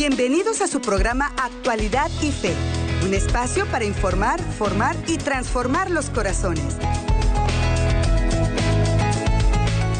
Bienvenidos a su programa Actualidad y Fe, un espacio para informar, formar y transformar los corazones.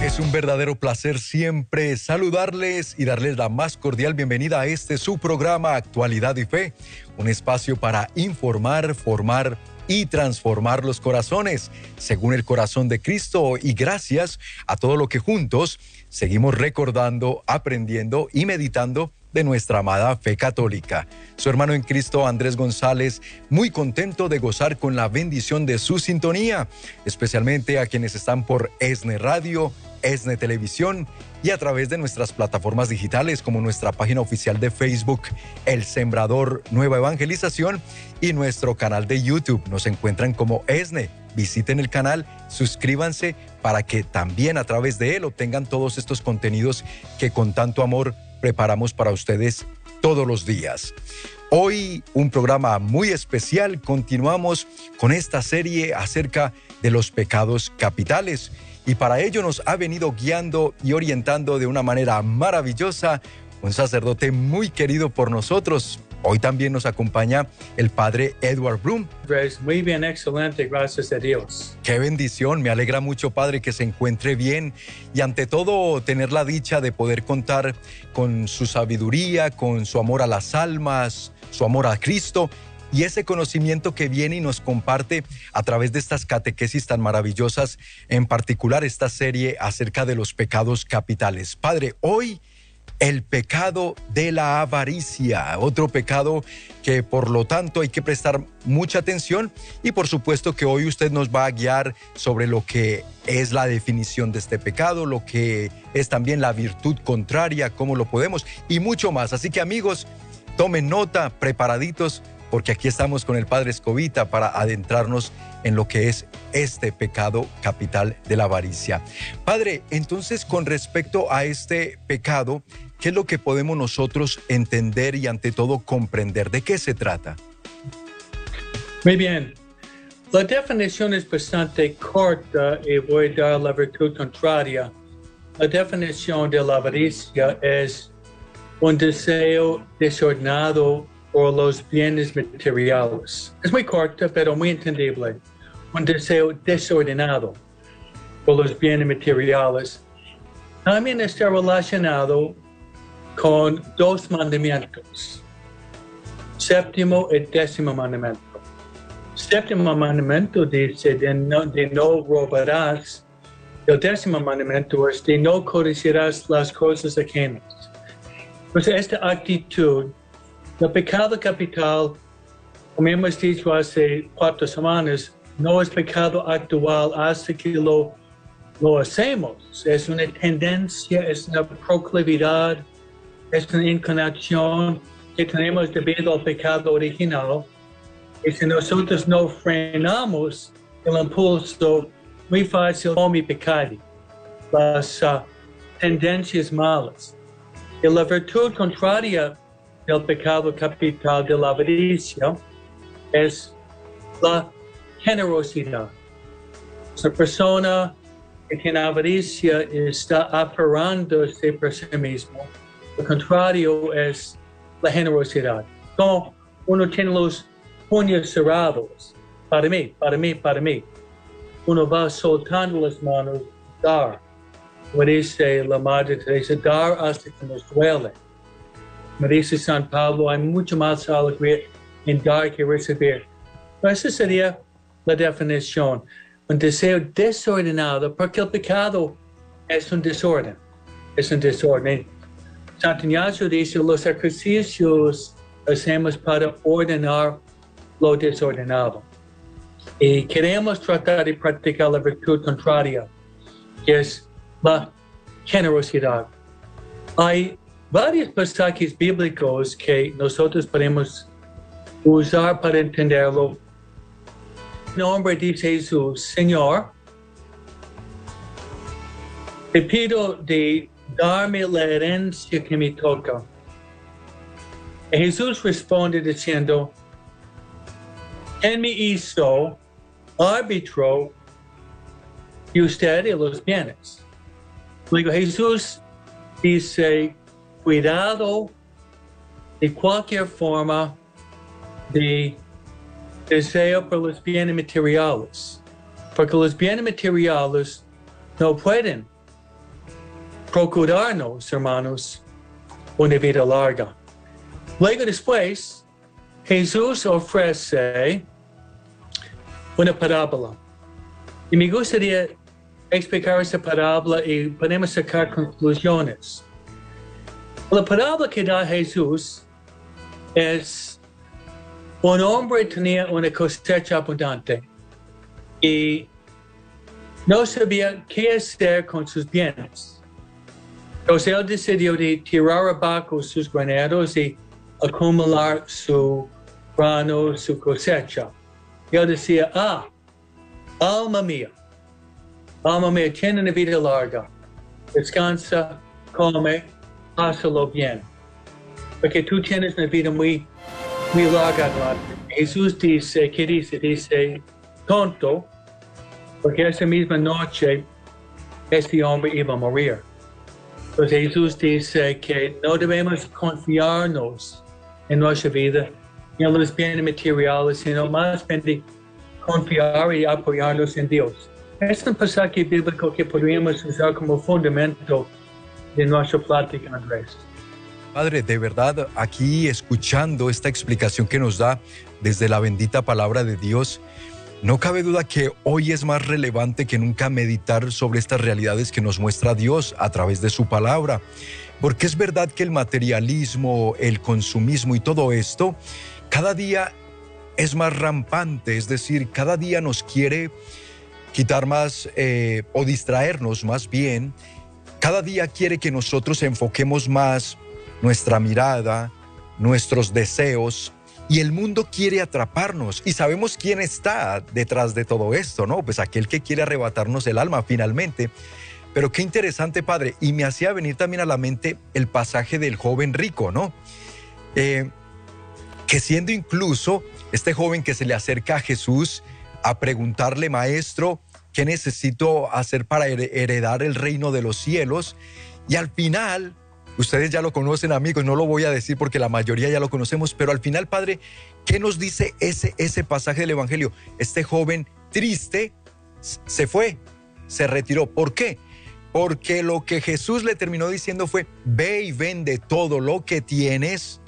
Es un verdadero placer siempre saludarles y darles la más cordial bienvenida a este su programa Actualidad y Fe, un espacio para informar, formar y transformar los corazones según el corazón de Cristo y gracias a todo lo que juntos seguimos recordando, aprendiendo y meditando de nuestra amada fe católica. Su hermano en Cristo, Andrés González, muy contento de gozar con la bendición de su sintonía, especialmente a quienes están por ESNE Radio, ESNE Televisión y a través de nuestras plataformas digitales como nuestra página oficial de Facebook, El Sembrador Nueva Evangelización y nuestro canal de YouTube. Nos encuentran como ESNE. Visiten el canal, suscríbanse para que también a través de él obtengan todos estos contenidos que con tanto amor preparamos para ustedes todos los días. Hoy un programa muy especial, continuamos con esta serie acerca de los pecados capitales y para ello nos ha venido guiando y orientando de una manera maravillosa un sacerdote muy querido por nosotros, Hoy también nos acompaña el padre Edward Bloom. Muy bien, excelente, gracias a Dios. Qué bendición, me alegra mucho, padre, que se encuentre bien y ante todo tener la dicha de poder contar con su sabiduría, con su amor a las almas, su amor a Cristo y ese conocimiento que viene y nos comparte a través de estas catequesis tan maravillosas, en particular esta serie acerca de los pecados capitales. Padre, hoy el pecado de la avaricia, otro pecado que por lo tanto hay que prestar mucha atención y por supuesto que hoy usted nos va a guiar sobre lo que es la definición de este pecado, lo que es también la virtud contraria, cómo lo podemos y mucho más. Así que amigos, tomen nota, preparaditos, porque aquí estamos con el Padre Escobita para adentrarnos en lo que es este pecado capital de la avaricia. Padre, entonces con respecto a este pecado, ¿Qué es lo que podemos nosotros entender y ante todo comprender? ¿De qué se trata? Muy bien. La definición es bastante corta y voy a dar la virtud contraria. La definición de la avaricia es un deseo desordenado por los bienes materiales. Es muy corta, pero muy entendible. Un deseo desordenado por los bienes materiales. También está relacionado con dos mandamientos, séptimo y décimo mandamiento. Séptimo mandamiento dice de no, robarás. El décimo mandamiento es de no codiciarás las cosas ajenas. Pues esta actitud, el pecado capital, como hemos dicho hace cuatro semanas, no es pecado actual hasta que lo, lo hacemos. Es una tendencia, es una proclividad, es una inclinación que tenemos debido al pecado original. Y si nosotros no frenamos el impulso, muy fácil mi pecado, las uh, tendencias malas. Y la virtud contraria del pecado capital de la avaricia es la generosidad. Esa persona que tiene avaricia está aferrándose por sí mismo lo contrario es la generosidad. Como uno tiene los puños cerrados, para mí, para mí, para mí. Uno va soltando las manos, dar. Como dice la Madre Teresa, dar hasta que nos duele. Me dice San Pablo, hay mucho más alegría en dar que recibir. esa sería la definición. Un deseo desordenado, porque el pecado es un desorden. Es un desorden. Santo Ignacio dice, los ejercicios hacemos para ordenar lo desordenado. Y queremos tratar de practicar la virtud contraria, que es la generosidad. Hay varios pasajes bíblicos que nosotros podemos usar para entenderlo. En nombre dice Jesús, Señor, te pido de darme la herencia que me toca. Y Jesús responde diciendo, ¿quién me hizo árbitro de usted y los bienes? Luego Jesús dice, cuidado de cualquier forma de deseo por los bienes materiales, porque los bienes materiales no pueden procurarnos, hermanos, una vida larga. Luego después, Jesús ofrece una parábola. Y me gustaría explicar esa parábola y podemos sacar conclusiones. La parábola que da Jesús es un hombre tenía una cosecha abundante y no sabía qué hacer con sus bienes. Entonces él decidió de tirar abajo sus graneros y acumular su grano, su cosecha. Y él decía, ah, alma mía, alma mía, tiene una vida larga, descansa, come, pásalo bien. Porque tú tienes una vida muy, muy larga. Jesús dice, ¿qué dice? Dice, tonto, porque esa misma noche este hombre iba a morir. Entonces Jesús dice que no debemos confiarnos en nuestra vida en los bienes materiales, sino más bien confiar y apoyarnos en Dios. Es un pasaje bíblico que podríamos usar como fundamento Padre, de verdad, aquí escuchando esta explicación que nos da desde la bendita palabra de Dios, no cabe duda que hoy es más relevante que nunca meditar sobre estas realidades que nos muestra Dios a través de su palabra. Porque es verdad que el materialismo, el consumismo y todo esto, cada día es más rampante, es decir, cada día nos quiere quitar más eh, o distraernos más bien, cada día quiere que nosotros enfoquemos más nuestra mirada, nuestros deseos y el mundo quiere atraparnos y sabemos quién está detrás de todo esto, ¿no? Pues aquel que quiere arrebatarnos el alma finalmente. Pero qué interesante, Padre. Y me hacía venir también a la mente el pasaje del joven rico, ¿no? Eh, que siendo incluso este joven que se le acerca a Jesús a preguntarle, Maestro, ¿qué necesito hacer para heredar el reino de los cielos? Y al final Ustedes ya lo conocen, amigos, no lo voy a decir porque la mayoría ya lo conocemos, pero al final, Padre, ¿qué nos dice ese, ese pasaje del Evangelio? Este joven triste se fue, se retiró. ¿Por qué? Porque lo que Jesús le terminó diciendo fue, ve y vende todo lo que tienes,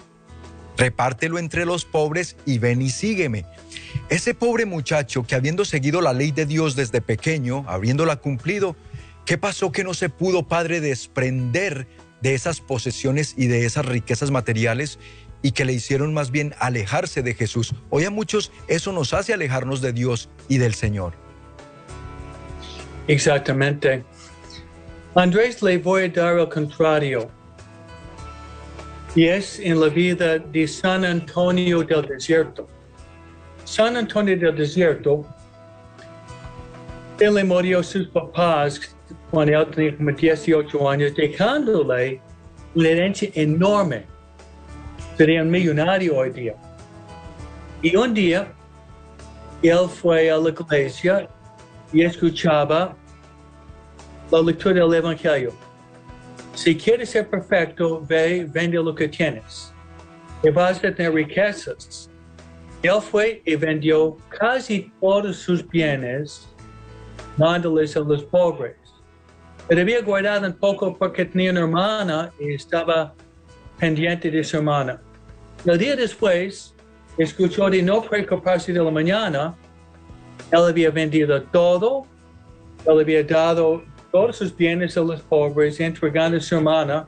repártelo entre los pobres y ven y sígueme. Ese pobre muchacho que habiendo seguido la ley de Dios desde pequeño, habiéndola cumplido, ¿qué pasó que no se pudo, Padre, desprender de esas posesiones y de esas riquezas materiales y que le hicieron más bien alejarse de Jesús. Hoy a muchos eso nos hace alejarnos de Dios y del Señor. Exactamente. Andrés le voy a dar el contrario. Y es en la vida de San Antonio del Desierto. San Antonio del Desierto, él le murió a sus papás cuando él tenía como 18 años, dejándole una herencia enorme. Sería un millonario hoy día. Y un día, él fue a la iglesia y escuchaba la lectura del Evangelio. Si quieres ser perfecto, ve, vende lo que tienes. Y vas a tener riquezas. Él fue y vendió casi todos sus bienes, dándoles a los pobres. Pero había guardado un poco porque tenía una hermana y estaba pendiente de su hermana. El día después, escuchó de no preocuparse de la mañana. Él había vendido todo. Él había dado todos sus bienes a los pobres, entregando a su hermana.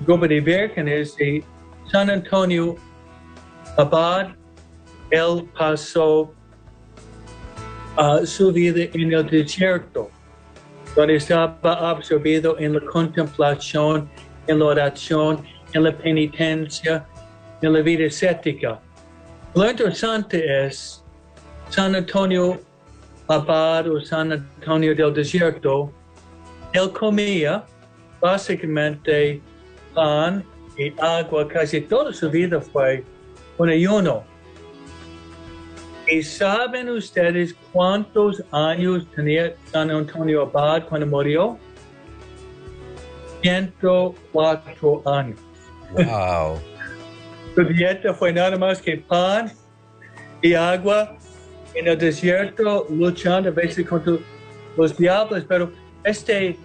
Grupo de vírgenes de San Antonio Abad. Él pasó uh, su vida en el desierto donde estaba absorbido en la contemplación, en la oración, en la penitencia, en la vida escética. Lo interesante es San Antonio Abad o San Antonio del Desierto, él comía básicamente pan y agua, casi toda su vida fue un ayuno. ¿Y saben ustedes cuántos años tenía San Antonio Abad cuando murió? 104 años. Wow. su dieta fue nada más que pan y agua en el desierto, luchando a veces contra los diablos, pero este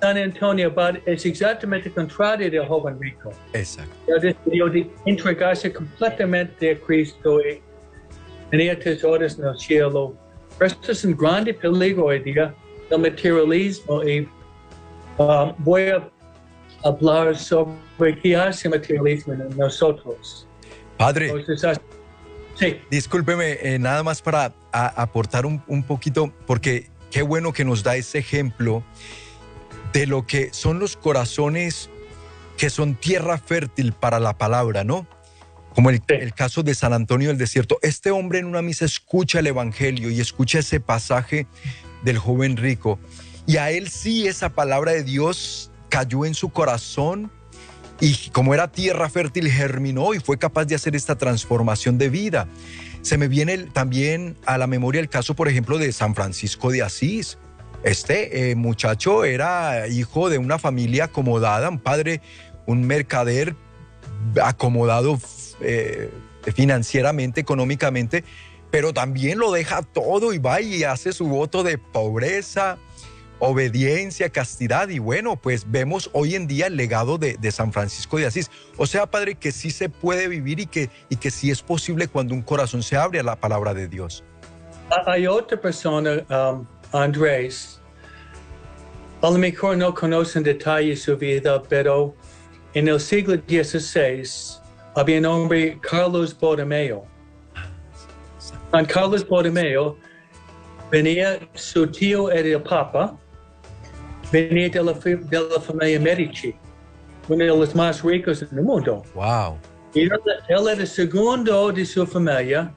San Antonio Abad es exactamente contrario del joven rico. Exacto. Él decidió de entregarse completamente a Cristo y tenía tesoros en el cielo. Es un grande peligro hoy día, el materialismo, y um, voy a hablar sobre qué hace el materialismo en nosotros. Padre, Entonces, sí, discúlpeme, eh, nada más para a- aportar un, un poquito, porque qué bueno que nos da ese ejemplo de lo que son los corazones que son tierra fértil para la palabra, ¿no? Como el, Sí. el caso de San Antonio del Desierto. Este hombre en una misa escucha el Evangelio y escucha ese pasaje del joven rico. Y a él sí esa palabra de Dios cayó en su corazón y como era tierra fértil germinó y fue capaz de hacer esta transformación de vida. Se me viene el- también a la memoria el caso, por ejemplo, de San Francisco de Asís. Este eh, muchacho era hijo de una familia acomodada, un padre, un mercader acomodado eh, financieramente, económicamente, pero también lo deja todo y va y hace su voto de pobreza, obediencia, castidad y bueno, pues vemos hoy en día el legado de, de San Francisco de Asís. O sea, Padre, que sí se puede vivir y que, y que sí es posible cuando un corazón se abre a la palabra de Dios. Hay otra persona, um, Andrés, a lo mejor no conoce en detalle su vida, pero en el siglo XVI había un hombre, Carlos Borromeo. San Carlos Borromeo venía, su tío era el Papa, venía de la, de la familia Medici, uno de los más ricos en el mundo. Wow. Y él, él era el segundo de su familia.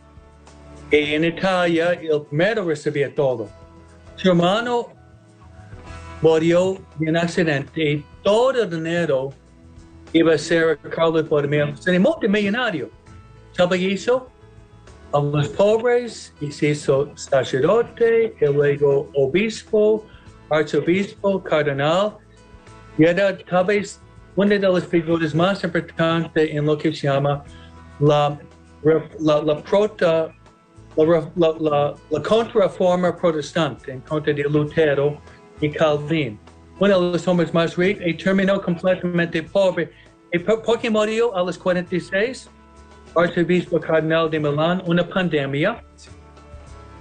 Y en Italia, el primero recibía todo. Su hermano murió en un accidente y todo el dinero iba a ser Carlos Borromeo. Se multimillonario. ¿Sabe qué hizo? A los pobres y se hizo sacerdote, y luego obispo, arzobispo, cardenal. Y era tal vez una de las figuras más importantes en lo que se llama la, la, la, prota, la, la, contrarreforma protestante en contra de Lutero y Calvin. Uno de los hombres más ricos y terminó completamente pobre. ¿Y por, por qué murió a los 46? Arzobispo Cardenal de Milán, una pandemia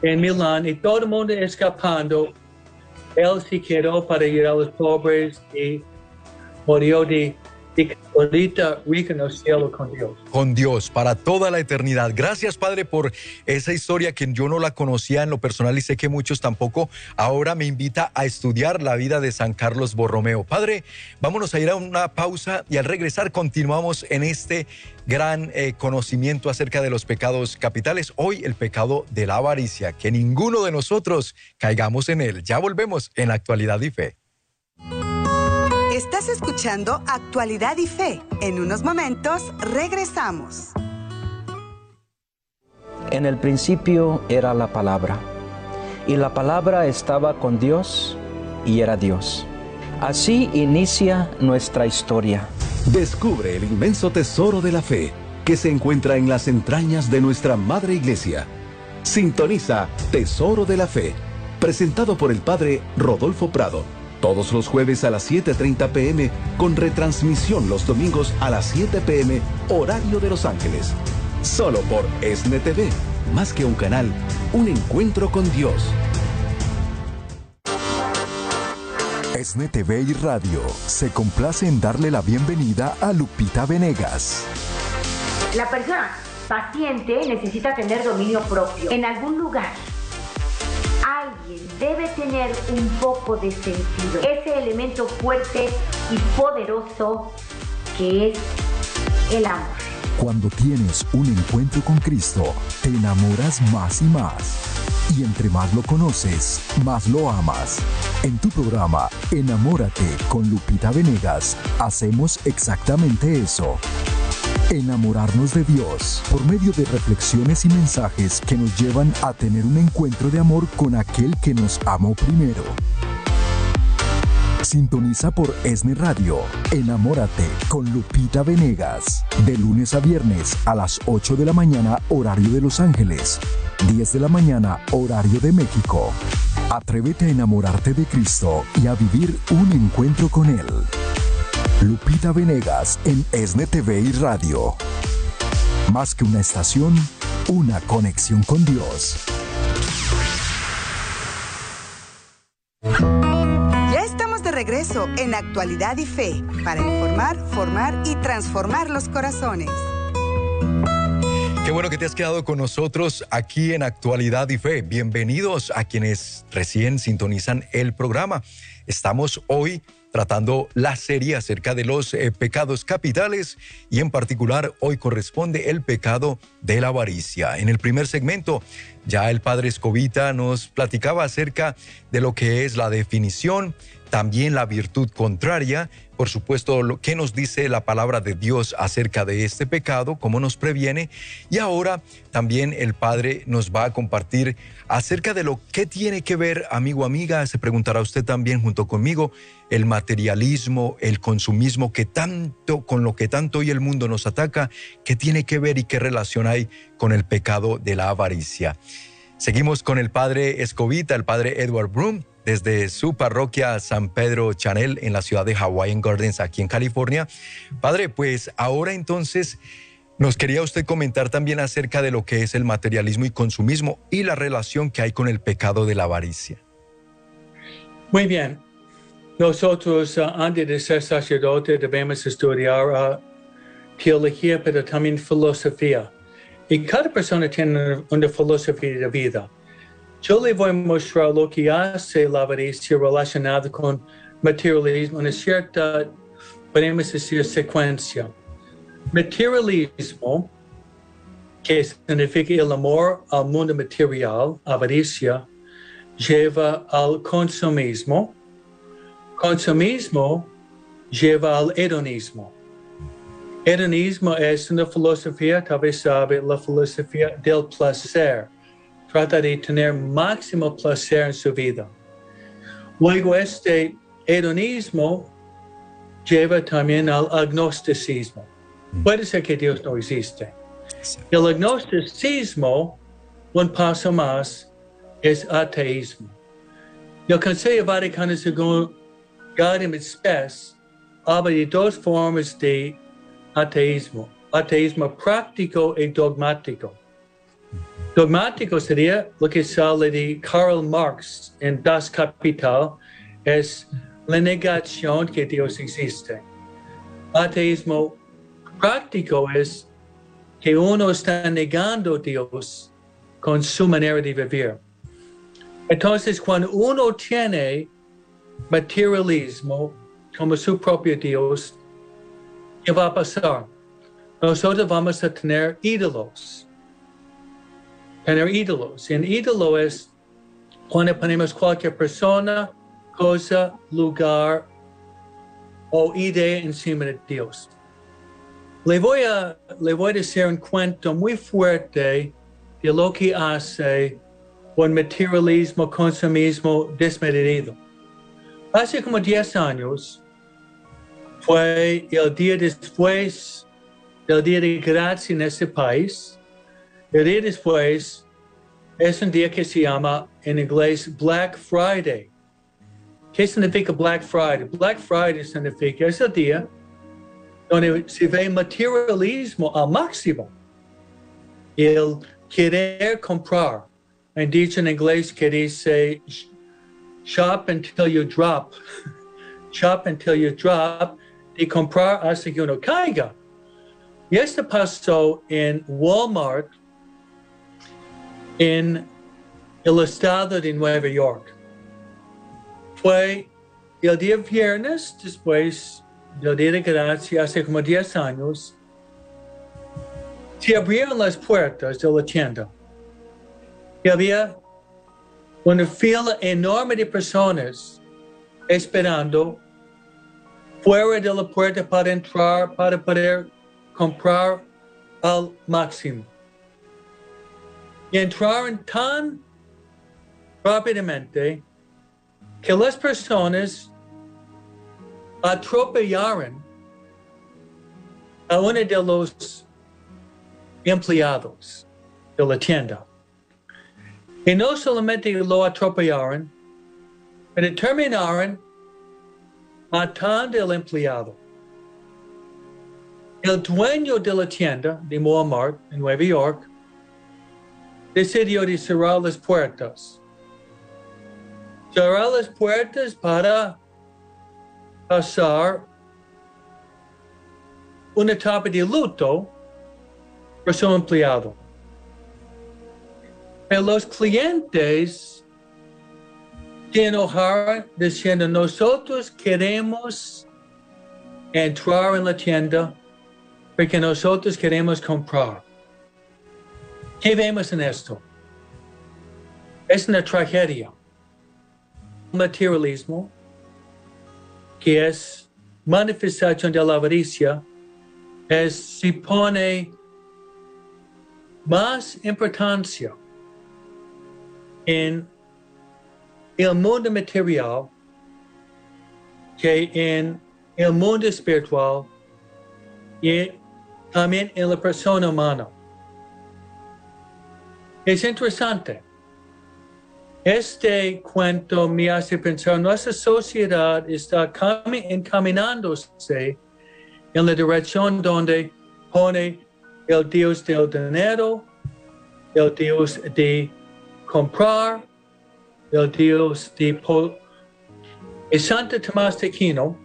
en Milán y todo el mundo escapando. Él se quedó para ir a los pobres y murió de, con Dios. con Dios para toda la eternidad. Gracias, Padre, por esa historia que yo no la conocía en lo personal y sé que muchos tampoco. Ahora me invita a estudiar la vida de San Carlos Borromeo. Padre, vámonos a ir a una pausa y al regresar continuamos en este gran eh, conocimiento acerca de los pecados capitales. Hoy el pecado de la avaricia, que ninguno de nosotros caigamos en él. Ya volvemos en actualidad y fe. Estás escuchando Actualidad y Fe. En unos momentos regresamos. En el principio era la palabra, y la palabra estaba con Dios y era Dios. Así inicia nuestra historia. Descubre el inmenso tesoro de la fe que se encuentra en las entrañas de nuestra Madre Iglesia. Sintoniza Tesoro de la Fe, presentado por el Padre Rodolfo Prado, todos los jueves a las 7.30 pm, con retransmisión los domingos a las 7 pm, horario de Los Ángeles. Solo por ESNE TV, más que un canal, un encuentro con Dios. ESNE TV y Radio se complace en darle la bienvenida a Lupita Venegas. La persona paciente necesita tener dominio propio en algún lugar. Alguien debe tener un poco de sentido. Ese elemento fuerte y poderoso que es el amor. Cuando tienes un encuentro con Cristo, te enamoras más y más. Y entre más lo conoces, más lo amas. En tu programa Enamórate con Lupita Venegas, hacemos exactamente eso. Enamorarnos de Dios por medio de reflexiones y mensajes que nos llevan a tener un encuentro de amor con aquel que nos amó primero. Sintoniza por ESNE Radio. Enamórate con Lupita Venegas. De lunes a viernes a las 8 de la mañana, horario de Los Ángeles. 10 de la mañana, horario de México. Atrévete a enamorarte de Cristo y a vivir un encuentro con Él. Lupita Venegas en ESNE TV y Radio. Más que una estación, una conexión con Dios. Ya estamos de regreso en Actualidad y Fe para informar, formar y transformar los corazones. Qué bueno que te has quedado con nosotros aquí en Actualidad y Fe. Bienvenidos a quienes recién sintonizan el programa. Estamos hoy tratando la serie acerca de los eh, pecados capitales y en particular hoy corresponde el pecado de la avaricia. En el primer segmento ya el padre Escobita nos platicaba acerca de lo que es la definición, también la virtud contraria, por supuesto, lo que nos dice la palabra de Dios acerca de este pecado, cómo nos previene, y ahora también el Padre nos va a compartir acerca de lo que tiene que ver, amigo, amiga, se preguntará usted también junto conmigo, el materialismo, el consumismo que tanto, con lo que tanto hoy el mundo nos ataca, qué tiene que ver y qué relación hay con el pecado de la avaricia. Seguimos con el Padre Escobita, el Padre Edward Broom desde su parroquia San Pedro Chanel en la ciudad de Hawaiian Gardens, aquí en California. Padre, pues ahora entonces nos quería usted comentar también acerca de lo que es el materialismo y consumismo y la relación que hay con el pecado de la avaricia. Muy bien. Nosotros, uh, antes de ser sacerdote, debemos estudiar uh, teología, pero también filosofía. Y cada persona tiene una filosofía de vida. Yo le voy a mostrar lo que hace la avaricia relacionada con materialismo, una cierta, podemos decir, secuencia. Materialismo, que significa el amor al mundo material, avaricia, lleva al consumismo. Consumismo lleva al hedonismo. Hedonismo es una filosofía, tal vez sabe, la filosofía del placer trata de tener máximo placer en su vida. Luego este hedonismo lleva también al agnosticismo. Mm. Puede ser que Dios no existe. El agnosticismo, un paso más, es ateísmo. El Consejo Vaticano II Gaudium et Spes habla de dos formas de ateísmo. Ateísmo práctico y dogmático. Dogmático sería lo que sale de Karl Marx en Das Kapital, es la negación que Dios existe. Ateísmo práctico es que uno está negando a Dios con su manera de vivir. Entonces, cuando uno tiene materialismo como su propio Dios, ¿qué va a pasar? Nosotros vamos a tener ídolos tener ídolos. Y en ídolo es cuando ponemos cualquier persona, cosa, lugar o idea encima de Dios. Le voy a, le voy a decir un cuento muy fuerte de lo que hace un materialismo, consumismo desmedido. Hace como 10 años fue el día después del día de gracia en ese país el día después es un día que se llama en inglés Black Friday. ¿Qué significa Black Friday? Black Friday significa es el día donde se ve materialismo al máximo. El querer comprar. En dicho en inglés que dice shop until you drop. shop until you drop. Y comprar hasta que uno caiga. Y esto pasó en Walmart en el estado de Nueva York. Fue el día viernes, después del día de gracia, hace como 10 años, se abrieron las puertas de la tienda. Y había una fila enorme de personas esperando fuera de la puerta para entrar, para poder comprar al máximo y entraron tan rápidamente que las personas atropellaron a uno de los empleados de la tienda. Y no solamente lo atropellaron, pero terminaron matando al empleado. El dueño de la tienda de Walmart en Nueva York decidió de cerrar las puertas. Cerrar las puertas para pasar una etapa de luto por su empleado. Pero los clientes se enojaron diciendo, nosotros queremos entrar en la tienda porque nosotros queremos comprar. ¿Qué vemos en esto? Es una tragedia. Materialismo, que es manifestación de la avaricia, es si pone más importancia en el mundo material que en el mundo espiritual y también en la persona humana. Es interesante. Este cuento me hace pensar, nuestra sociedad está encaminándose en la dirección donde pone el Dios del dinero, el Dios de comprar, el Dios de... El Santo Tomás de Aquino,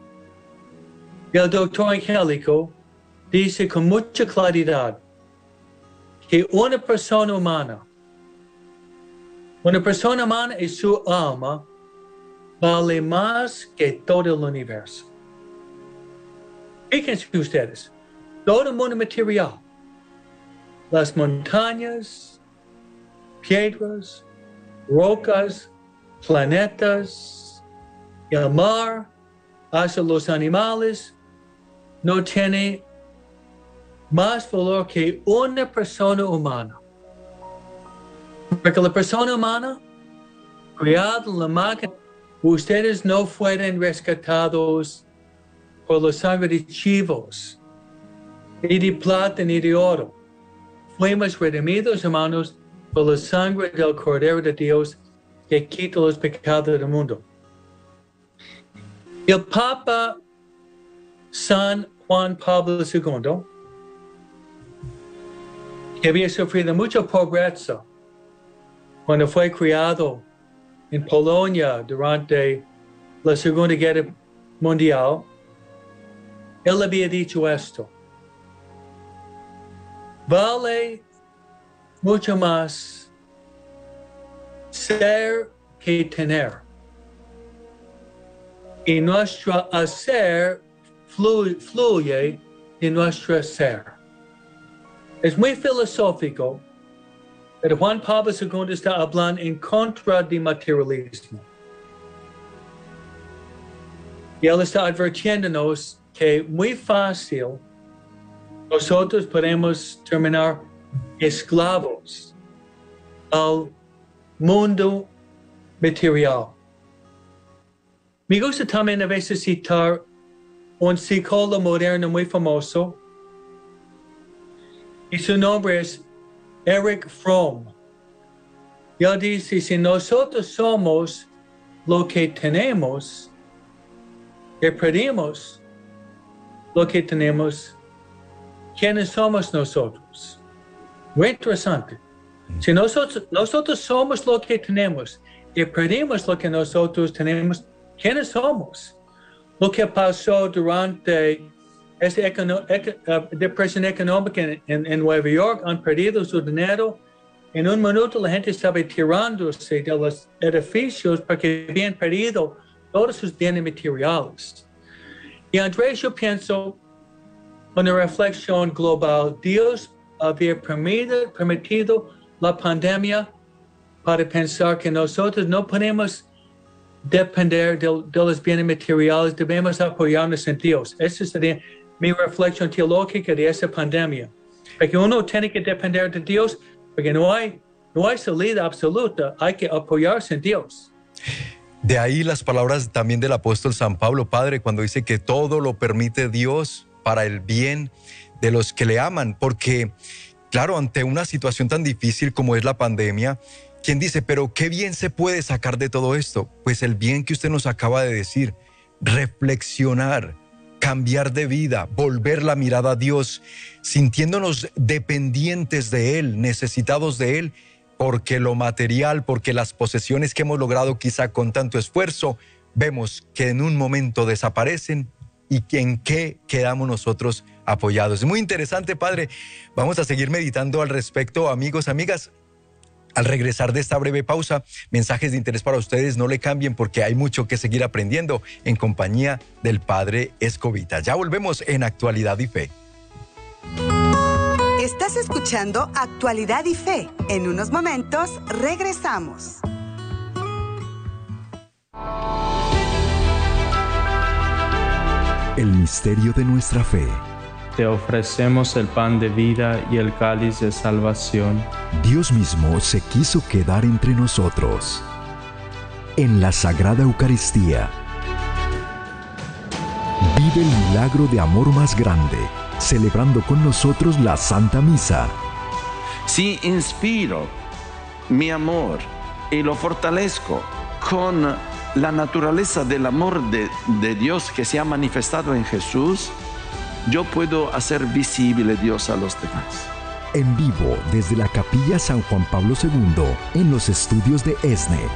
el doctor angélico, dice con mucha claridad que una persona humana una persona humana y su alma vale más que todo el universo. Fíjense ustedes, todo el mundo material, las montañas, piedras, rocas, planetas, el mar, hasta los animales, no tiene más valor que una persona humana. Porque la persona humana, creada en la máquina, ustedes no fueron rescatados por la sangre de chivos, ni de plata, ni de oro. Fuimos redimidos, hermanos, por la sangre del Cordero de Dios que quita los pecados del mundo. El Papa San Juan Pablo II, que había sufrido mucha pobreza, cuando fue criado en Polonia durante la Segunda Guerra Mundial, él había dicho esto. Vale mucho más ser que tener. Y nuestro hacer fluye de nuestro ser. Es muy filosófico pero Juan Pablo II está hablando en contra del materialismo. Y él está advirtiéndonos que muy fácil nosotros podemos terminar esclavos al mundo material. Me gusta también a veces citar un psicólogo moderno muy famoso y su nombre es Eric Fromm. Ya dice, si nosotros somos lo que tenemos, que perdimos lo que tenemos, ¿quiénes somos nosotros? Muy interesante. Si nosotros, nosotros somos lo que tenemos y perdimos lo que nosotros tenemos, ¿quiénes somos? Lo que pasó durante esta uh, depresión económica en, Nueva York han perdido su dinero. En un minuto la gente estaba tirándose de los edificios porque habían perdido todos sus bienes materiales. Y Andrés, yo pienso, una reflexión global, Dios había permitido, la pandemia para pensar que nosotros no podemos depender de, los bienes materiales, debemos apoyarnos en Dios. Eso sería mi reflexión teológica de esa pandemia. Porque uno tiene que depender de Dios, porque no hay, no hay salida absoluta, hay que apoyarse en Dios. De ahí las palabras también del apóstol San Pablo, Padre, cuando dice que todo lo permite Dios para el bien de los que le aman, porque, claro, ante una situación tan difícil como es la pandemia, ¿quién dice, pero qué bien se puede sacar de todo esto? Pues el bien que usted nos acaba de decir, reflexionar, cambiar de vida, volver la mirada a Dios, sintiéndonos dependientes de Él, necesitados de Él porque lo material, porque las posesiones que hemos logrado quizá con tanto esfuerzo, vemos que en un momento desaparecen y en qué quedamos nosotros apoyados. Es muy interesante, Padre. Vamos a seguir meditando al respecto, amigos, amigas. Al regresar de esta breve pausa, mensajes de interés para ustedes, no le cambien porque hay mucho que seguir aprendiendo en compañía del Padre Escobita. Ya volvemos en Actualidad y Fe. Estás escuchando Actualidad y Fe. En unos momentos regresamos. El misterio de nuestra fe. Te ofrecemos el pan de vida y el cáliz de salvación. Dios mismo se quiso quedar entre nosotros. En la Sagrada Eucaristía. Vive el milagro de amor más grande celebrando con nosotros la Santa Misa. Si inspiro mi amor y lo fortalezco con la naturaleza del amor de, de, Dios que se ha manifestado en Jesús, yo puedo hacer visible Dios a los demás. En vivo desde la Capilla San Juan Pablo II en los estudios de ESNE.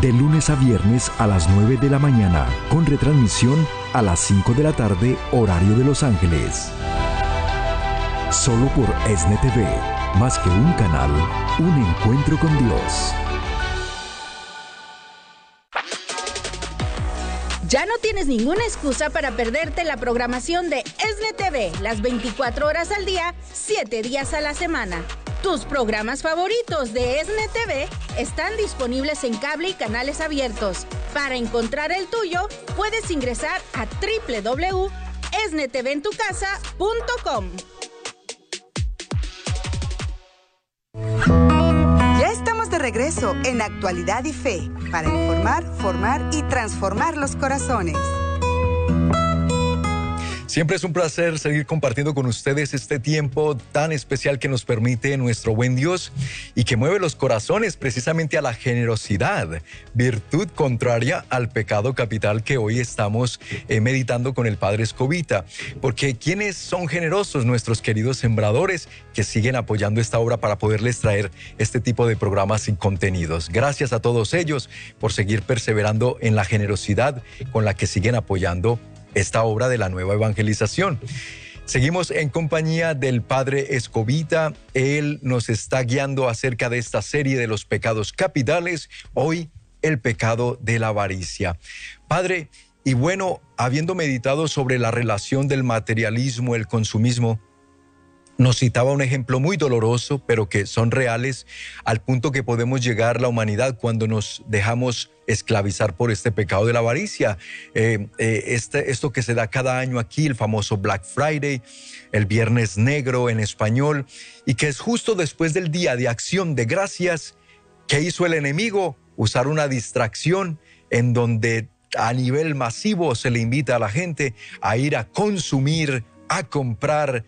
De lunes a viernes a las 9 de la mañana, con retransmisión a las 5 de la tarde, horario de Los Ángeles. Solo por ESNE TV, más que un canal, un encuentro con Dios. Ya no tienes ninguna excusa para perderte la programación de ESNE TV las 24 horas al día, 7 días a la semana. Tus programas favoritos de ESNE TV están disponibles en cable y canales abiertos. Para encontrar el tuyo, puedes ingresar a www.esneteventucasa.com. Ya estamos de regreso en Actualidad y Fe para informar, formar y transformar los corazones. Siempre es un placer seguir compartiendo con ustedes este tiempo tan especial que nos permite nuestro buen Dios y que mueve los corazones precisamente a la generosidad, virtud contraria al pecado capital que hoy estamos eh, meditando con el Padre Escobita. Porque quienes son generosos, nuestros queridos sembradores que siguen apoyando esta obra para poderles traer este tipo de programas y contenidos. Gracias a todos ellos por seguir perseverando en la generosidad con la que siguen apoyando esta obra de la nueva evangelización. Seguimos en compañía del Padre Escobita. Él nos está guiando acerca de esta serie de los pecados capitales. Hoy, el pecado de la avaricia. Padre, y bueno, habiendo meditado sobre la relación del materialismo, el consumismo, nos citaba un ejemplo muy doloroso, pero que son reales, al punto que podemos llegar la humanidad cuando nos dejamos esclavizar por este pecado de la avaricia. Eh, eh, este, esto que se da cada año aquí, el famoso Black Friday, el Viernes Negro en español, y que es justo después del Día de Acción de Gracias que hizo el enemigo usar una distracción en donde a nivel masivo se le invita a la gente a ir a consumir, a comprar,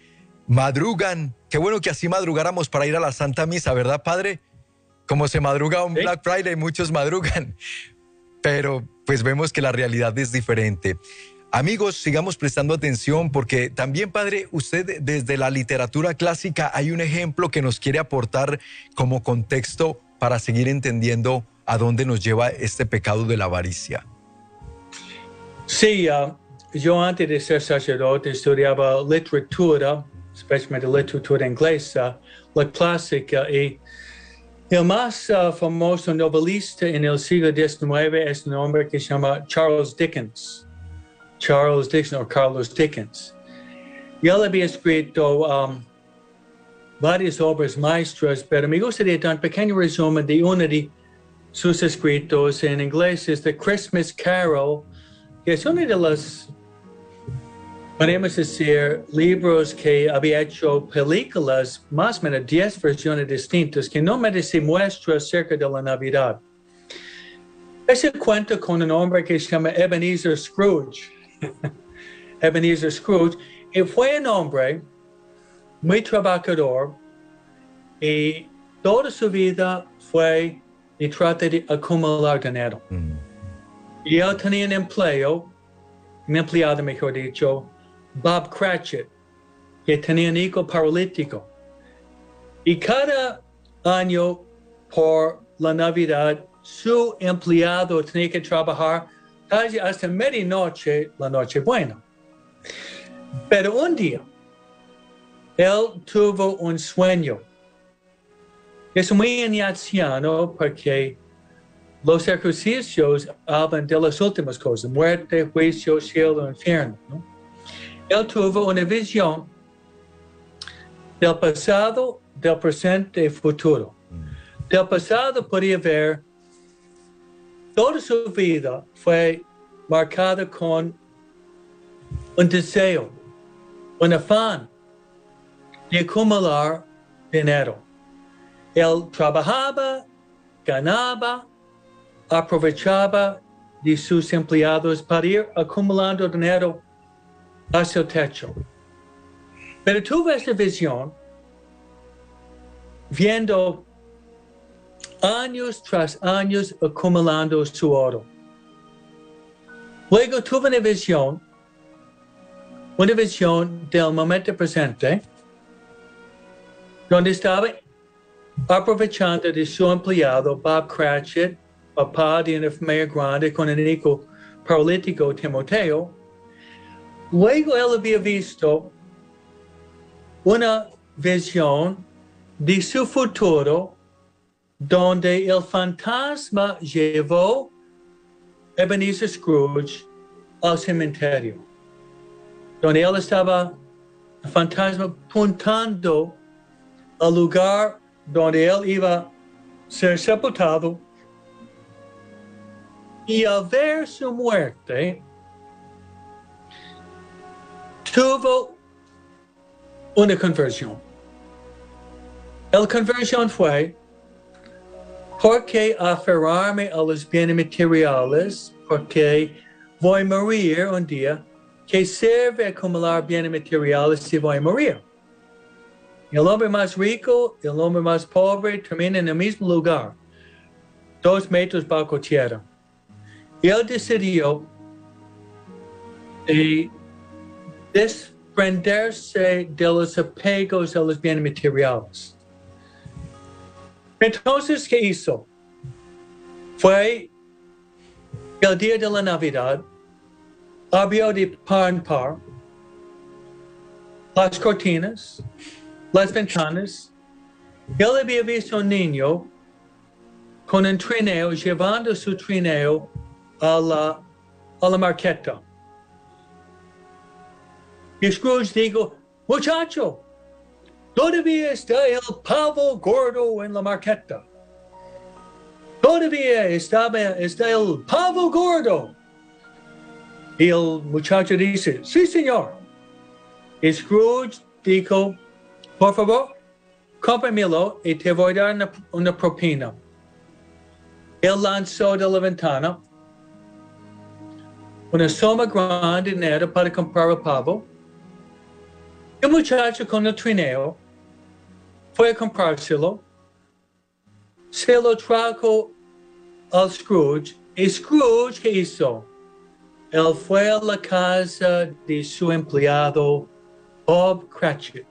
madrugan. Qué bueno que así madrugáramos para ir a la Santa Misa, ¿verdad, Padre? Como se madruga un Black Friday, muchos madrugan. Pero pues vemos que la realidad es diferente. Amigos, sigamos prestando atención porque también, Padre, usted desde la literatura clásica hay un ejemplo que nos quiere aportar como contexto para seguir entendiendo a dónde nos lleva este pecado de la avaricia. Sí, uh, yo antes de ser sacerdote estudiaba literatura especialmente literatura inglesa, la clásica. Y el más uh, famoso novelista en el siglo XIX es un hombre que se llama Charles Dickens. Charles Dickens o Carlos Dickens. Y él había escrito um, varias obras maestras, pero me gustaría dar un pequeño resumen de uno de sus escritos en inglés, es The Christmas Carol, que es una de las podemos decir, libros que había hecho películas, más o menos 10 versiones distintas, que no me muestra acerca de la Navidad. Ese cuento con un hombre que se llama Ebenezer Scrooge. Ebenezer Scrooge. Y fue un hombre muy trabajador y toda su vida fue y trata de acumular dinero. Y él tenía un empleo, un empleado mejor dicho, Bob Cratchit, que tenía un hijo paralítico. Y cada año por la Navidad, su empleado tenía que trabajar casi hasta medianoche la noche buena. Pero un día, él tuvo un sueño. Es muy anciano porque los ejercicios hablan de las últimas cosas, muerte, juicio, cielo, infierno. ¿no? Él tuvo una visión del pasado, del presente y futuro. Del pasado podía ver toda su vida fue marcada con un deseo, un afán de acumular dinero. Él trabajaba, ganaba, aprovechaba de sus empleados para ir acumulando dinero hacia el techo. Pero tuve esta visión viendo años tras años acumulando su oro. Luego tuve una visión, una visión del momento presente, donde estaba aprovechando de su empleado Bob Cratchit, papá de una familia grande con un hijo paralítico Timoteo. Luego él había visto una visión de su futuro donde el fantasma llevó Ebenezer Scrooge al cementerio, donde él estaba, el fantasma apuntando al lugar donde él iba a ser sepultado. Y al ver su muerte, tuvo una conversión. La conversión fue porque aferrarme a los bienes materiales, porque voy a morir un día, que sirve acumular bienes materiales si voy a morir. El hombre más rico y el hombre más pobre terminan en el mismo lugar, dos metros bajo tierra. Y él decidió de desprenderse de los apegos a los bienes materiales. Entonces, ¿qué hizo? Fue el día de la Navidad, abrió de par en par las cortinas, las ventanas. Él había visto un niño con un trineo, llevando su trineo a la, a la marqueta. Y Scrooge dijo, muchacho, todavía está el pavo gordo en la marqueta. Todavía estaba, está el pavo gordo. Y el muchacho dice, sí, señor. Y Scrooge dijo, por favor, cómpramelo y te voy a dar una, propina. Él lanzó de la ventana una suma grande de dinero para comprar el pavo. El muchacho con el trineo fue a comprárselo, se lo trajo al Scrooge y Scrooge ¿qué hizo? Él fue a la casa de su empleado Bob Cratchit.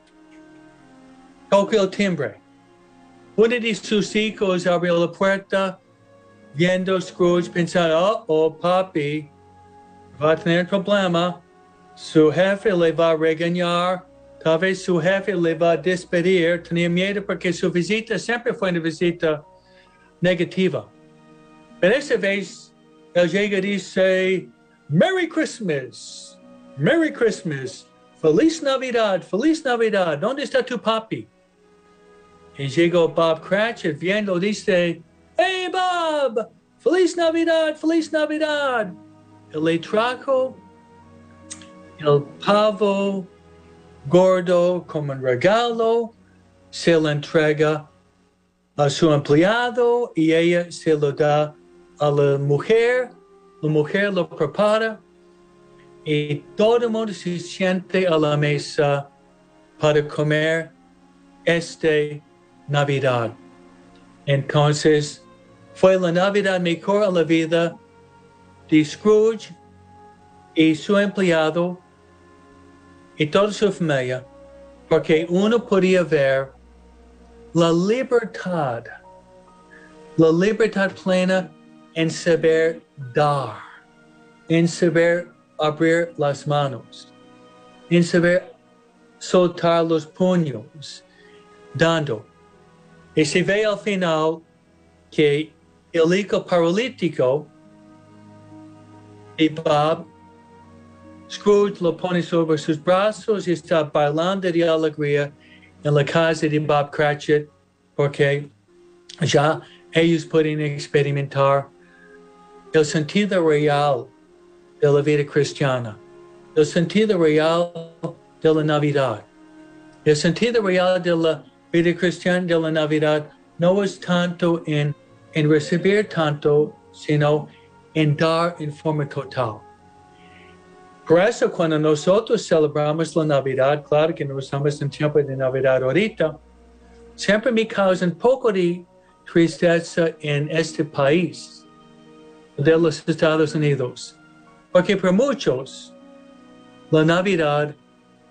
Tocó el timbre. Uno de sus hijos abrió la puerta, viendo Scrooge pensar, oh, oh, papi, va a tener problema. Su jefe le va a regañar. Tal vez su jefe le va a despedir. Tenía miedo porque su visita siempre fue una visita negativa. Pero esta vez, él llega y dice, Merry Christmas, Merry Christmas, Feliz Navidad, Feliz Navidad, ¿dónde está tu papi? Y llegó Bob Cratchit viendo, dice, Hey Bob, Feliz Navidad, Feliz Navidad. Él le trajo el pavo gordo como un regalo, se lo entrega a su empleado y ella se lo da a la mujer, la mujer lo prepara y todo el mundo se siente a la mesa para comer esta Navidad. Entonces, fue la Navidad mejor a la vida de Scrooge y su empleado y toda su familia, porque uno podía ver la libertad, la libertad plena en saber dar, en saber abrir las manos, en saber soltar los puños, dando. Y se ve al final que el hijo paralítico y Bob Scrooge lo pone sobre sus brazos y está bailando de alegría en la casa de Bob Cratchit porque ya ellos pueden experimentar el sentido real de la vida cristiana, el sentido real de la Navidad. El sentido real de la vida cristiana de la Navidad no es tanto en, en recibir tanto, sino en dar en forma total. Por eso cuando nosotros celebramos la Navidad, claro que no estamos en tiempo de Navidad ahorita, siempre me causa un poco de tristeza en este país de los Estados Unidos. Porque para muchos, la Navidad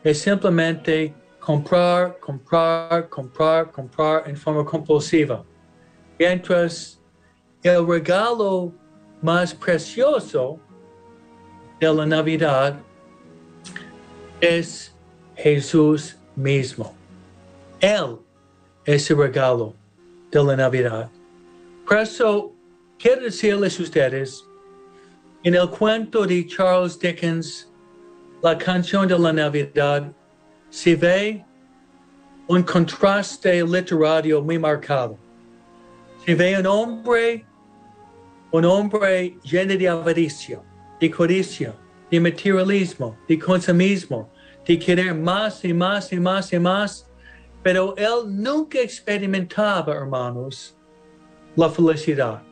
es simplemente comprar, comprar, comprar, comprar en forma compulsiva. Mientras el regalo más precioso de la Navidad es Jesús mismo. Él es el regalo de la Navidad. Por eso, quiero decirles a ustedes, en el cuento de Charles Dickens, la canción de la Navidad, se ve un contraste literario muy marcado. Se ve un hombre, un hombre lleno de avaricia de codicia, de materialismo, de consumismo, de querer más y más y más y más, pero él nunca experimentaba, hermanos, la felicidad.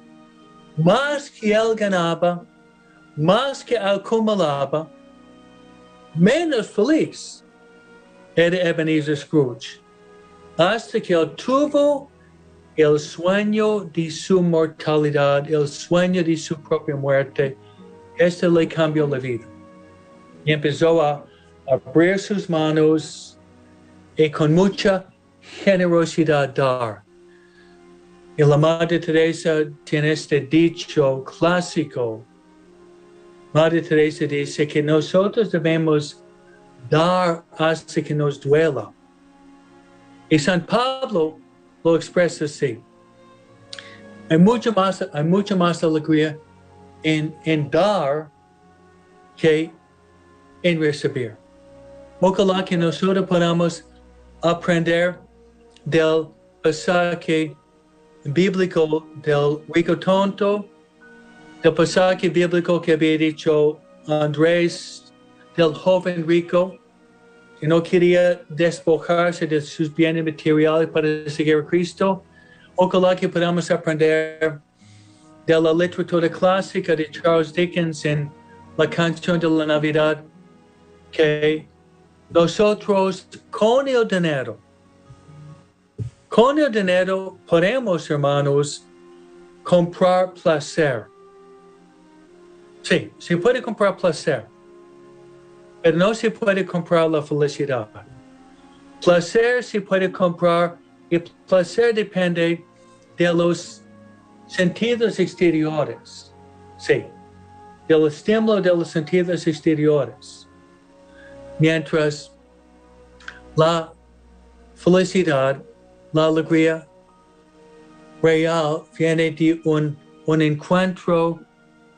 Más que él ganaba, más que acumulaba, menos feliz era Ebenezer Scrooge, hasta que él tuvo el sueño de su mortalidad, el sueño de su propia muerte, este le cambió la vida. Y empezó a abrir sus manos y con mucha generosidad dar. Y la Madre Teresa tiene este dicho clásico. Madre Teresa dice que nosotros debemos dar hasta que nos duela. Y San Pablo lo expresa así. Hay mucha más, hay mucha más alegría en, dar que en recibir. Ojalá que nosotros podamos aprender del pasaje bíblico del rico tonto, del pasaje bíblico que había dicho Andrés del joven rico, que no quería despojarse de sus bienes materiales para seguir a Cristo. Ojalá que podamos aprender de la literatura clásica de Charles Dickens en la canción de la Navidad, que nosotros con el dinero, con el dinero podemos, hermanos, comprar placer. Sí, se puede comprar placer, pero no se puede comprar la felicidad. Placer se puede comprar y placer depende de los sentidos exteriores. Sí, del estímulo de los sentidos exteriores. Mientras la felicidad, la alegría real viene de un, encuentro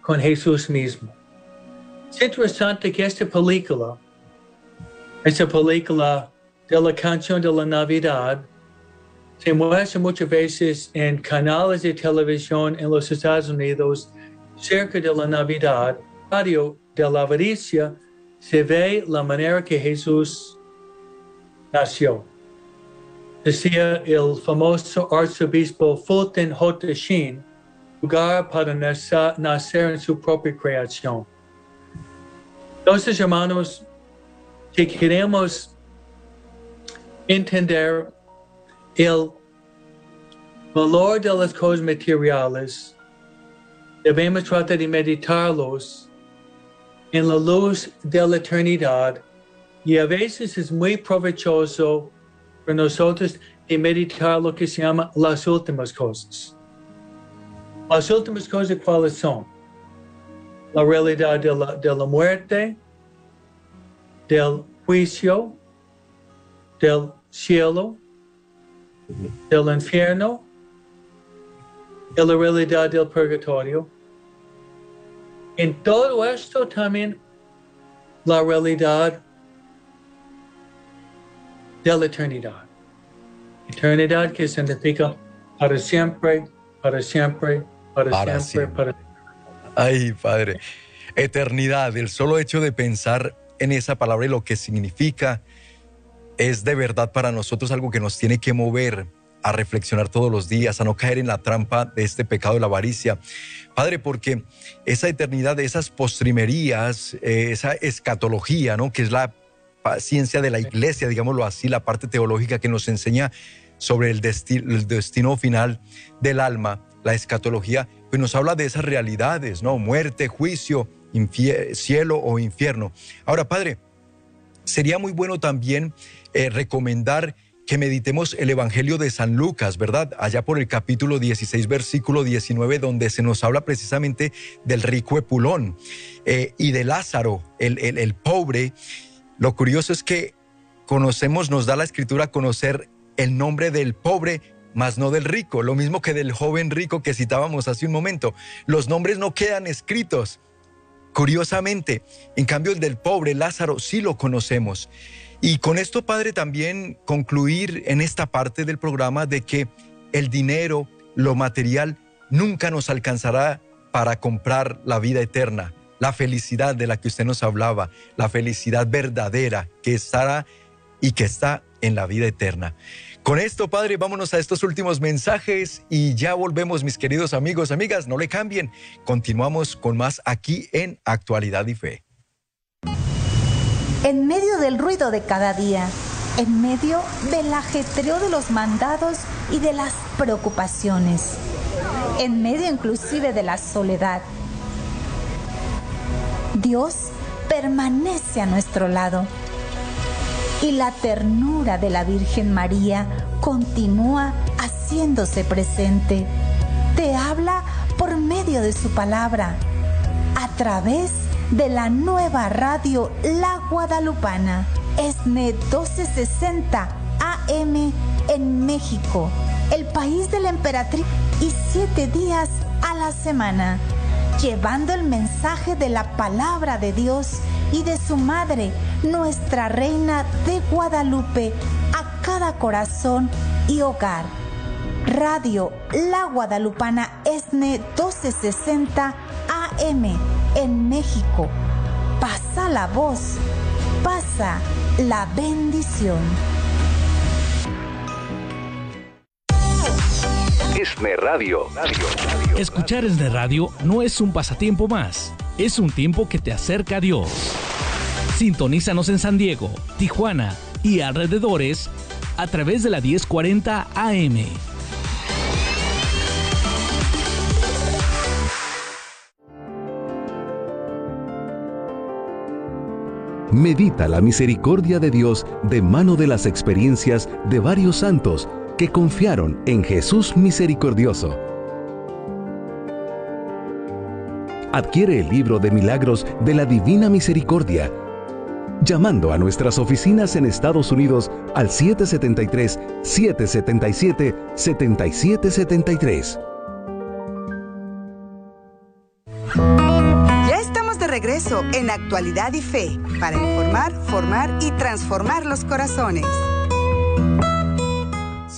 con Jesús mismo. Es interesante que esta película, esta película de la canción de la Navidad, se muestra muchas veces en canales de televisión en los Estados Unidos cerca de la Navidad, radio de la avaricia, se ve la manera que Jesús nació. Decía el famoso arzobispo Fulton Hotashin lugar para nacer en su propia creación. Entonces, hermanos, que queremos entender el valor de las cosas materiales, debemos tratar de meditarlos en la luz de la eternidad y a veces es muy provechoso para nosotros meditar lo que se llama las últimas cosas. Las últimas cosas, ¿cuáles son? La realidad de la muerte, del juicio, del cielo, del infierno, de la realidad del purgatorio. En todo esto también la realidad de la eternidad. Eternidad que significa para siempre, para siempre, para, siempre, para siempre. Ay, Padre. Eternidad, el solo hecho de pensar en esa palabra y lo que significa es de verdad para nosotros algo que nos tiene que mover a reflexionar todos los días, a no caer en la trampa de este pecado de la avaricia. Padre, porque esa eternidad, esas postrimerías, eh, esa escatología, ¿no? Que es la ciencia de la iglesia, digámoslo así, la parte teológica que nos enseña sobre el, el destino final del alma, la escatología, pues nos habla de esas realidades, ¿no? Muerte, juicio, cielo o infierno. Ahora, Padre, sería muy bueno también eh, recomendar que meditemos el Evangelio de San Lucas, ¿verdad? Allá por el capítulo 16, versículo 19, donde se nos habla precisamente del rico Epulón eh, y de Lázaro, el, el pobre, lo curioso es que conocemos, nos da la escritura conocer el nombre del pobre, mas no del rico, lo mismo que del joven rico que citábamos hace un momento. Los nombres no quedan escritos. Curiosamente, en cambio el del pobre Lázaro sí lo conocemos. Y con esto, Padre, también concluir en esta parte del programa de que el dinero, lo material, nunca nos alcanzará para comprar la vida eterna la felicidad de la que usted nos hablaba, la felicidad verdadera que estará y que está en la vida eterna. Con esto, Padre, vámonos a estos últimos mensajes y ya volvemos, mis queridos amigos, amigas, no le cambien. Continuamos con más aquí en Actualidad y Fe. En medio del ruido de cada día, en medio del ajetreo de los mandados y de las preocupaciones, en medio inclusive de la soledad, Dios permanece a nuestro lado. Y la ternura de la Virgen María continúa haciéndose presente. Te habla por medio de su palabra, a través de la nueva radio La Guadalupana, ESNE 1260 AM en México, el país de la emperatriz, y siete días a la semana. Llevando el mensaje de la palabra de Dios y de su madre, nuestra reina de Guadalupe, a cada corazón y hogar. Radio La Guadalupana ESNE 1260 AM en México. Pasa la voz, pasa la bendición. ESNE Radio. Radio. Escuchar ESNE Radio no es un pasatiempo más, es un tiempo que te acerca a Dios. Sintonízanos en San Diego, Tijuana y alrededores a través de la 1040 AM. Medita la misericordia de Dios de mano de las experiencias de varios santos que confiaron en Jesús misericordioso. Adquiere el libro de milagros de la Divina Misericordia llamando a nuestras oficinas en Estados Unidos al 773-777-7773. Ya estamos de regreso en Actualidad y Fe para informar, formar y transformar los corazones.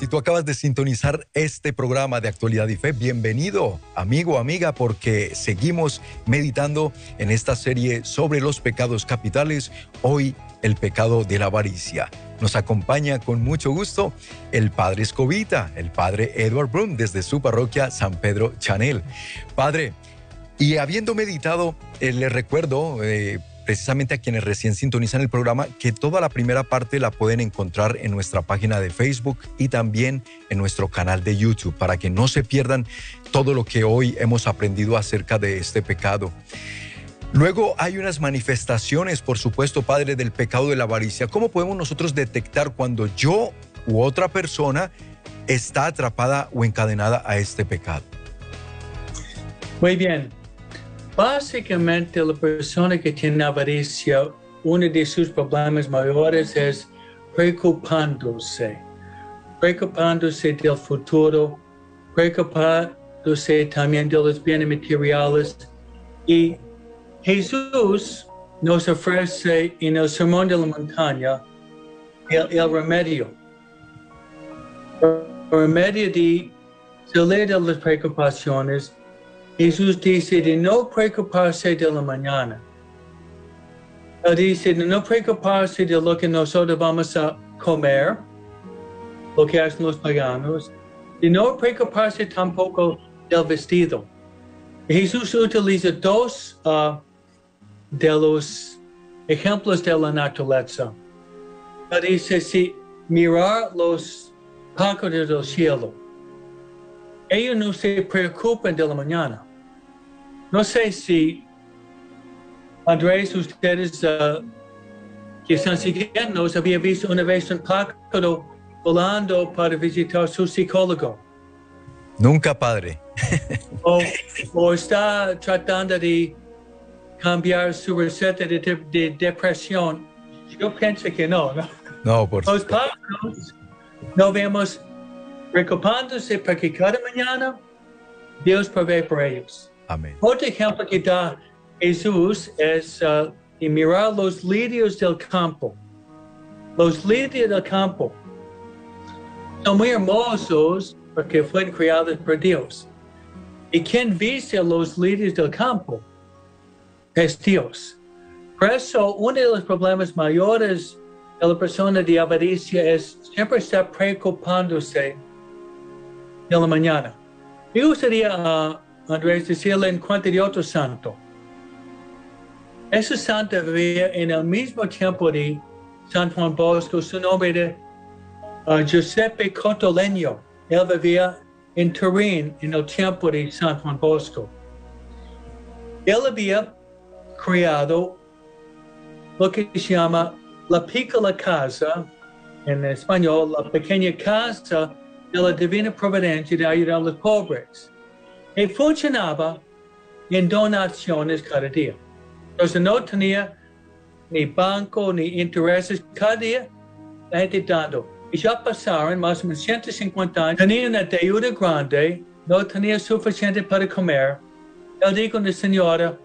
tú acabas de sintonizar este programa de actualidad y fe, bienvenido, amigo, amiga, porque seguimos meditando en esta serie sobre los pecados capitales. Hoy el pecado de la avaricia. Nos acompaña con mucho gusto el padre Escobita, el padre Edward Broom, desde su parroquia San Pedro Chanel. Padre, y habiendo meditado, eh, le recuerdo, eh, precisamente a quienes recién sintonizan el programa, que toda la primera parte la pueden encontrar en nuestra página de Facebook y también en nuestro canal de YouTube, para que no se pierdan todo lo que hoy hemos aprendido acerca de este pecado. Luego hay unas manifestaciones, por supuesto, Padre, del pecado de la avaricia. ¿Cómo podemos nosotros detectar cuando yo u otra persona está atrapada o encadenada a este pecado? Muy bien. Básicamente la persona que tiene avaricia, uno de sus problemas mayores es preocupándose, preocupándose del futuro, preocupándose también de los bienes materiales. Y Jesús nos ofrece en el Sermón de la Montaña el, remedio, el remedio de salir de las preocupaciones Jesús dice de no preocuparse de la mañana. Él dice de no preocuparse de lo que nosotros vamos a comer, lo que hacen los paganos, de no preocuparse tampoco del vestido. Jesús utiliza dos uh, de los ejemplos de la naturaleza. Él dice, si mirar los pájaros del cielo, ellos no se preocupan de la mañana. No sé si Andrés, ustedes uh, que están siguiendo, había visto una vez un pájaro volando para visitar su psicólogo. Nunca, padre. o, está tratando de cambiar su receta de, depresión. Yo pienso que no. No, no por Los pájaros no vemos preocupándose porque cada mañana Dios provee por ellos. Otro ejemplo que da Jesús es uh, mirar los lirios del campo. Los lirios del campo son muy hermosos porque fueron creados por Dios. Y quien viste los lirios del campo es Dios. Por eso, uno de los problemas mayores de la persona de avaricia es siempre estar preocupándose de la mañana. Me gustaría uh, Andrés, decirle en cuanto de otro santo. Ese santo vivía en el mismo tiempo de San Juan Bosco, su nombre era uh, Giuseppe Cotoleño. Él vivía en Turín en el tiempo de San Juan Bosco. Él había creado lo que se llama la piccola casa, en español, la pequeña casa de la divina providencia de ayudar a los pobres y funcionaba en donaciones cada día. Entonces no tenía ni banco ni intereses cada día, la gente dando. Y ya pasaron más o menos 150 años, tenía una deuda grande, no tenía suficiente para comer. Él dijo a la señora,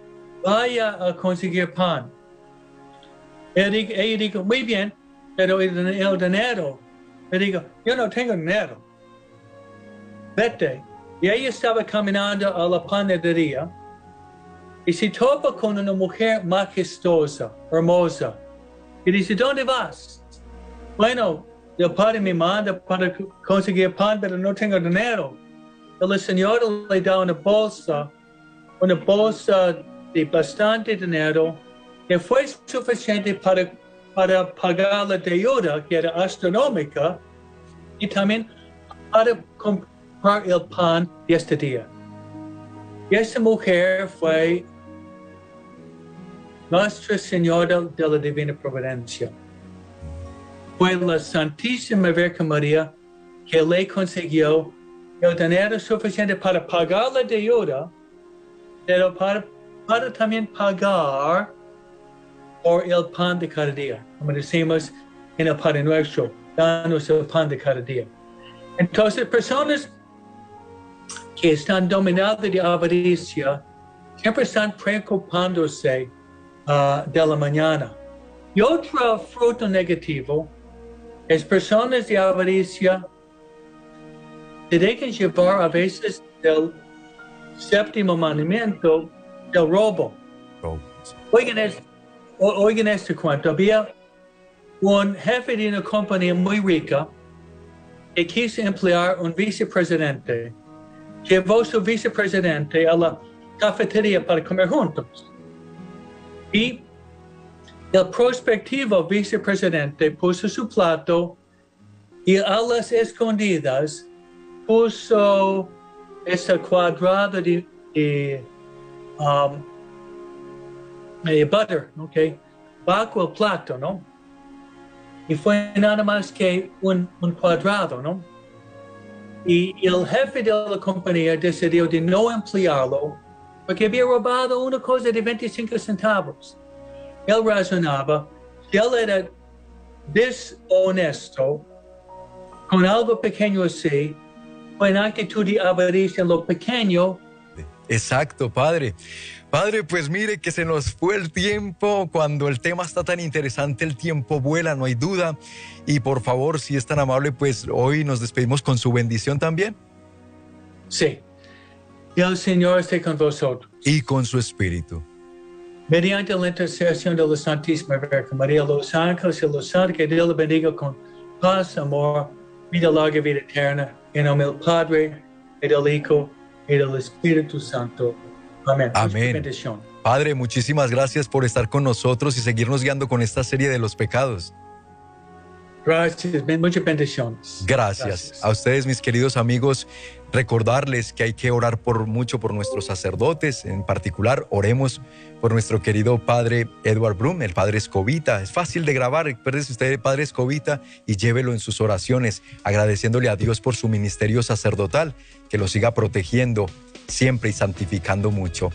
vaya a conseguir pan. ella dijo, muy bien, pero el, el dinero. Él dijo, yo no tengo dinero. Vete y ella estaba caminando a la panadería y se topa con una mujer majestuosa, hermosa. Y dice, ¿dónde vas? Bueno, el padre me manda para conseguir pan, pero no tengo dinero. El señor le da una bolsa, una bolsa de bastante dinero que fue suficiente para, para pagar la deuda, que era astronómica, y también para comprar el pan de este día. Y esta mujer fue Nuestra Señora de la Divina Providencia. Fue la Santísima Virgen María que le consiguió el dinero suficiente para pagar la deuda, pero para, para también pagar por el pan de cada día, como decimos en el Padre Nuestro, danos el pan de cada día. Entonces, personas que están dominados de avaricia siempre están preocupándose uh, de la mañana. Y otro fruto negativo es personas de avaricia se dejan llevar a veces del séptimo mandamiento del robo. Oigan, es, oigan este cuento. Había un jefe de una compañía muy rica que quiso emplear un vicepresidente. Llevó su vicepresidente a la cafetería para comer juntos. Y el prospectivo vicepresidente puso su plato y a las escondidas puso ese cuadrado de, um, de butter, ¿ok? Bajo el plato, ¿no? Y fue nada más que un cuadrado, ¿no? Y el jefe de la compañía decidió de no emplearlo porque había robado una cosa de 25 centavos. Él razonaba, él era deshonesto con algo pequeño así, con actitud de avaricia en lo pequeño. Exacto, padre. Padre, pues mire que se nos fue el tiempo. Cuando el tema está tan interesante, el tiempo vuela, no hay duda. Y por favor, si es tan amable, pues hoy nos despedimos con su bendición también. Sí. Y el Señor esté con vosotros. Y con su espíritu. Mediante la intercesión de la Santísima Virgen María, los ángeles y los santos, que Dios le bendiga con paz, amor, vida larga, vida eterna. En nombre del Padre, y del Hijo, y del Espíritu Santo. Amén. Amén. Padre, muchísimas gracias por estar con nosotros y seguirnos guiando con esta serie de los pecados. Gracias, muchas bendiciones. Gracias. A ustedes, mis queridos amigos, recordarles que hay que orar por mucho por nuestros sacerdotes, en particular oremos por nuestro querido padre Edward Brum, el padre Escobita. Es fácil de grabar, recuérdese usted el padre Escobita y llévelo en sus oraciones, agradeciéndole a Dios por su ministerio sacerdotal, que lo siga protegiendo siempre y santificando mucho.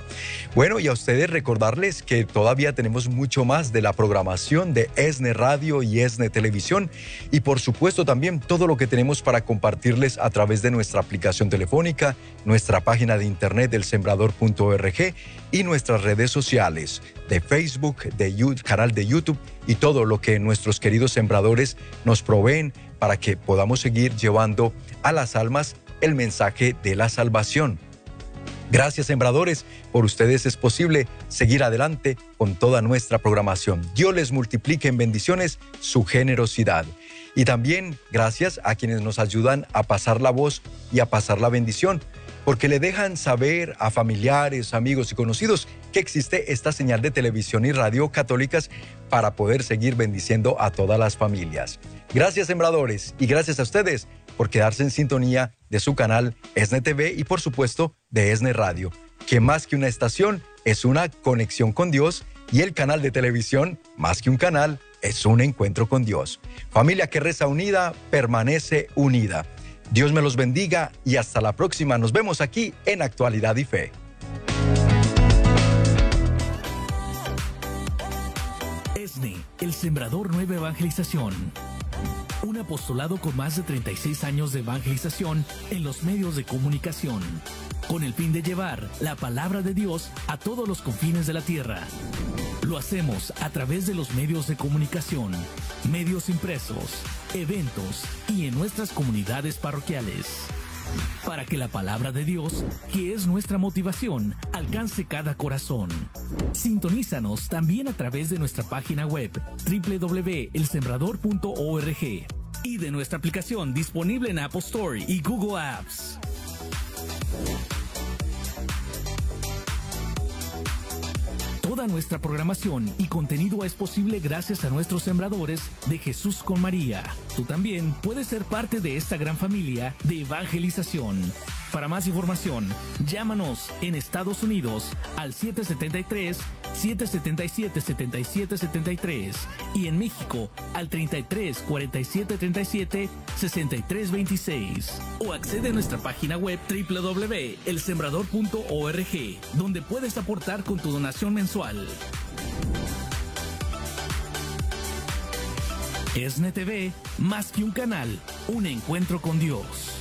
Bueno, y a ustedes recordarles que todavía tenemos mucho más de la programación de ESNE Radio y ESNE Televisión y por supuesto también todo lo que tenemos para compartirles a través de nuestra aplicación telefónica, nuestra página de internet del sembrador.org y nuestras redes sociales de Facebook, de YouTube, canal de YouTube y todo lo que nuestros queridos sembradores nos proveen para que podamos seguir llevando a las almas el mensaje de la salvación. Gracias, sembradores. Por ustedes es posible seguir adelante con toda nuestra programación. Dios les multiplique en bendiciones su generosidad. Y también gracias a quienes nos ayudan a pasar la voz y a pasar la bendición, porque le dejan saber a familiares, amigos y conocidos que existe esta señal de televisión y radio católicas para poder seguir bendiciendo a todas las familias. Gracias, sembradores, y gracias a ustedes por quedarse en sintonía de su canal ESNE TV y por supuesto de ESNE Radio, que más que una estación es una conexión con Dios y el canal de televisión, más que un canal, es un encuentro con Dios. Familia que reza unida, permanece unida. Dios me los bendiga y hasta la próxima. Nos vemos aquí en Actualidad y Fe. ESNE, el Sembrador Nueva Evangelización un apostolado con más de 36 años de evangelización en los medios de comunicación, con el fin de llevar la palabra de Dios a todos los confines de la tierra. Lo hacemos a través de los medios de comunicación, medios impresos, eventos y en nuestras comunidades parroquiales. Para que la palabra de Dios, que es nuestra motivación, alcance cada corazón. Sintonízanos también a través de nuestra página web www.elsembrador.org y de nuestra aplicación disponible en Apple Store y Google Apps. Toda nuestra programación y contenido es posible gracias a nuestros sembradores de Jesús con María. Tú también puedes ser parte de esta gran familia de evangelización. Para más información, llámanos en Estados Unidos al 773-777-7773 y en México al 33 47 37 63 26 o accede a nuestra página web www.elsembrador.org donde puedes aportar con tu donación mensual. ESNE TV, más que un canal, un encuentro con Dios.